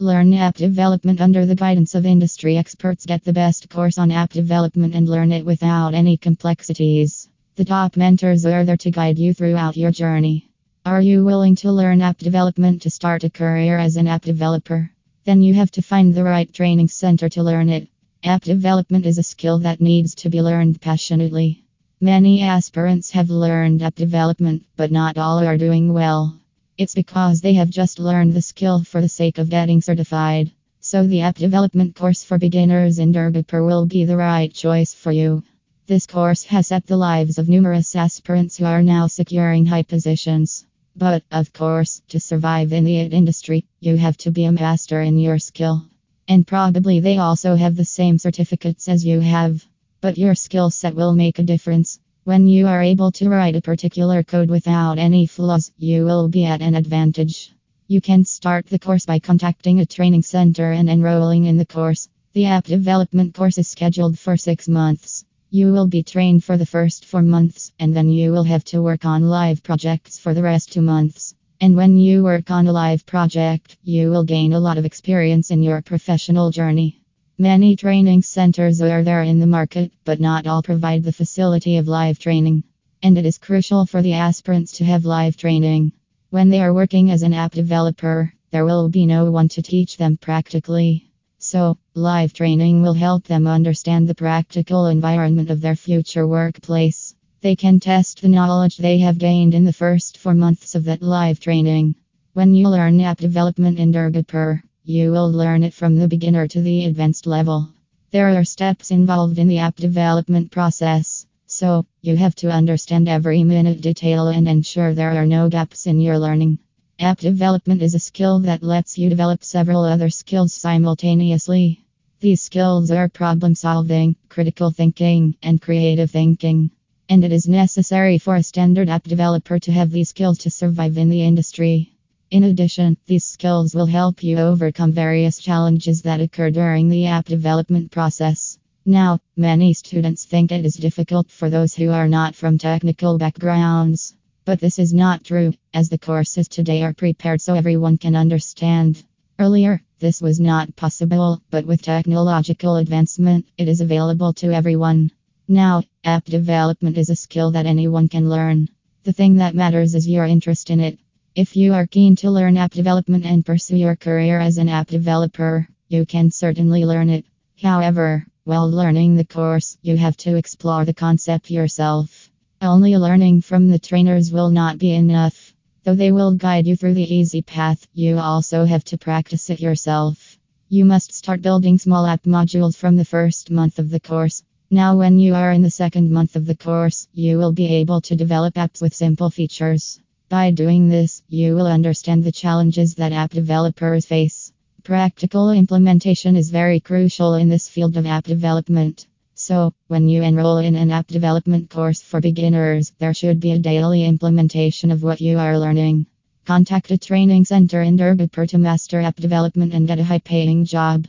Learn app development under the guidance of industry experts. Get the best course on app development and learn it without any complexities. The top mentors are there to guide you throughout your journey. Are you willing to learn app development to start a career as an app developer? Then you have to find the right training center to learn it. App development is a skill that needs to be learned passionately. Many aspirants have learned app development, but not all are doing well. It's because they have just learned the skill for the sake of getting certified. So, the app development course for beginners in Durgapur will be the right choice for you. This course has set the lives of numerous aspirants who are now securing high positions. But, of course, to survive in the IT industry, you have to be a master in your skill. And probably they also have the same certificates as you have. But your skill set will make a difference. When you are able to write a particular code without any flaws, you will be at an advantage. You can start the course by contacting a training center and enrolling in the course. The app development course is scheduled for six months. You will be trained for the first four months, and then you will have to work on live projects for the rest two months. And when you work on a live project, you will gain a lot of experience in your professional journey. Many training centers are there in the market, but not all provide the facility of live training. And it is crucial for the aspirants to have live training. When they are working as an app developer, there will be no one to teach them practically. So, live training will help them understand the practical environment of their future workplace. They can test the knowledge they have gained in the first four months of that live training. When you learn app development in Durgapur, you will learn it from the beginner to the advanced level. There are steps involved in the app development process, so you have to understand every minute detail and ensure there are no gaps in your learning. App development is a skill that lets you develop several other skills simultaneously. These skills are problem solving, critical thinking, and creative thinking. And it is necessary for a standard app developer to have these skills to survive in the industry. In addition, these skills will help you overcome various challenges that occur during the app development process. Now, many students think it is difficult for those who are not from technical backgrounds. But this is not true, as the courses today are prepared so everyone can understand. Earlier, this was not possible, but with technological advancement, it is available to everyone. Now, app development is a skill that anyone can learn. The thing that matters is your interest in it. If you are keen to learn app development and pursue your career as an app developer, you can certainly learn it. However, while learning the course, you have to explore the concept yourself. Only learning from the trainers will not be enough. Though they will guide you through the easy path, you also have to practice it yourself. You must start building small app modules from the first month of the course. Now, when you are in the second month of the course, you will be able to develop apps with simple features. By doing this, you will understand the challenges that app developers face. Practical implementation is very crucial in this field of app development. So, when you enroll in an app development course for beginners, there should be a daily implementation of what you are learning. Contact a training center in Durgapur to master app development and get a high paying job.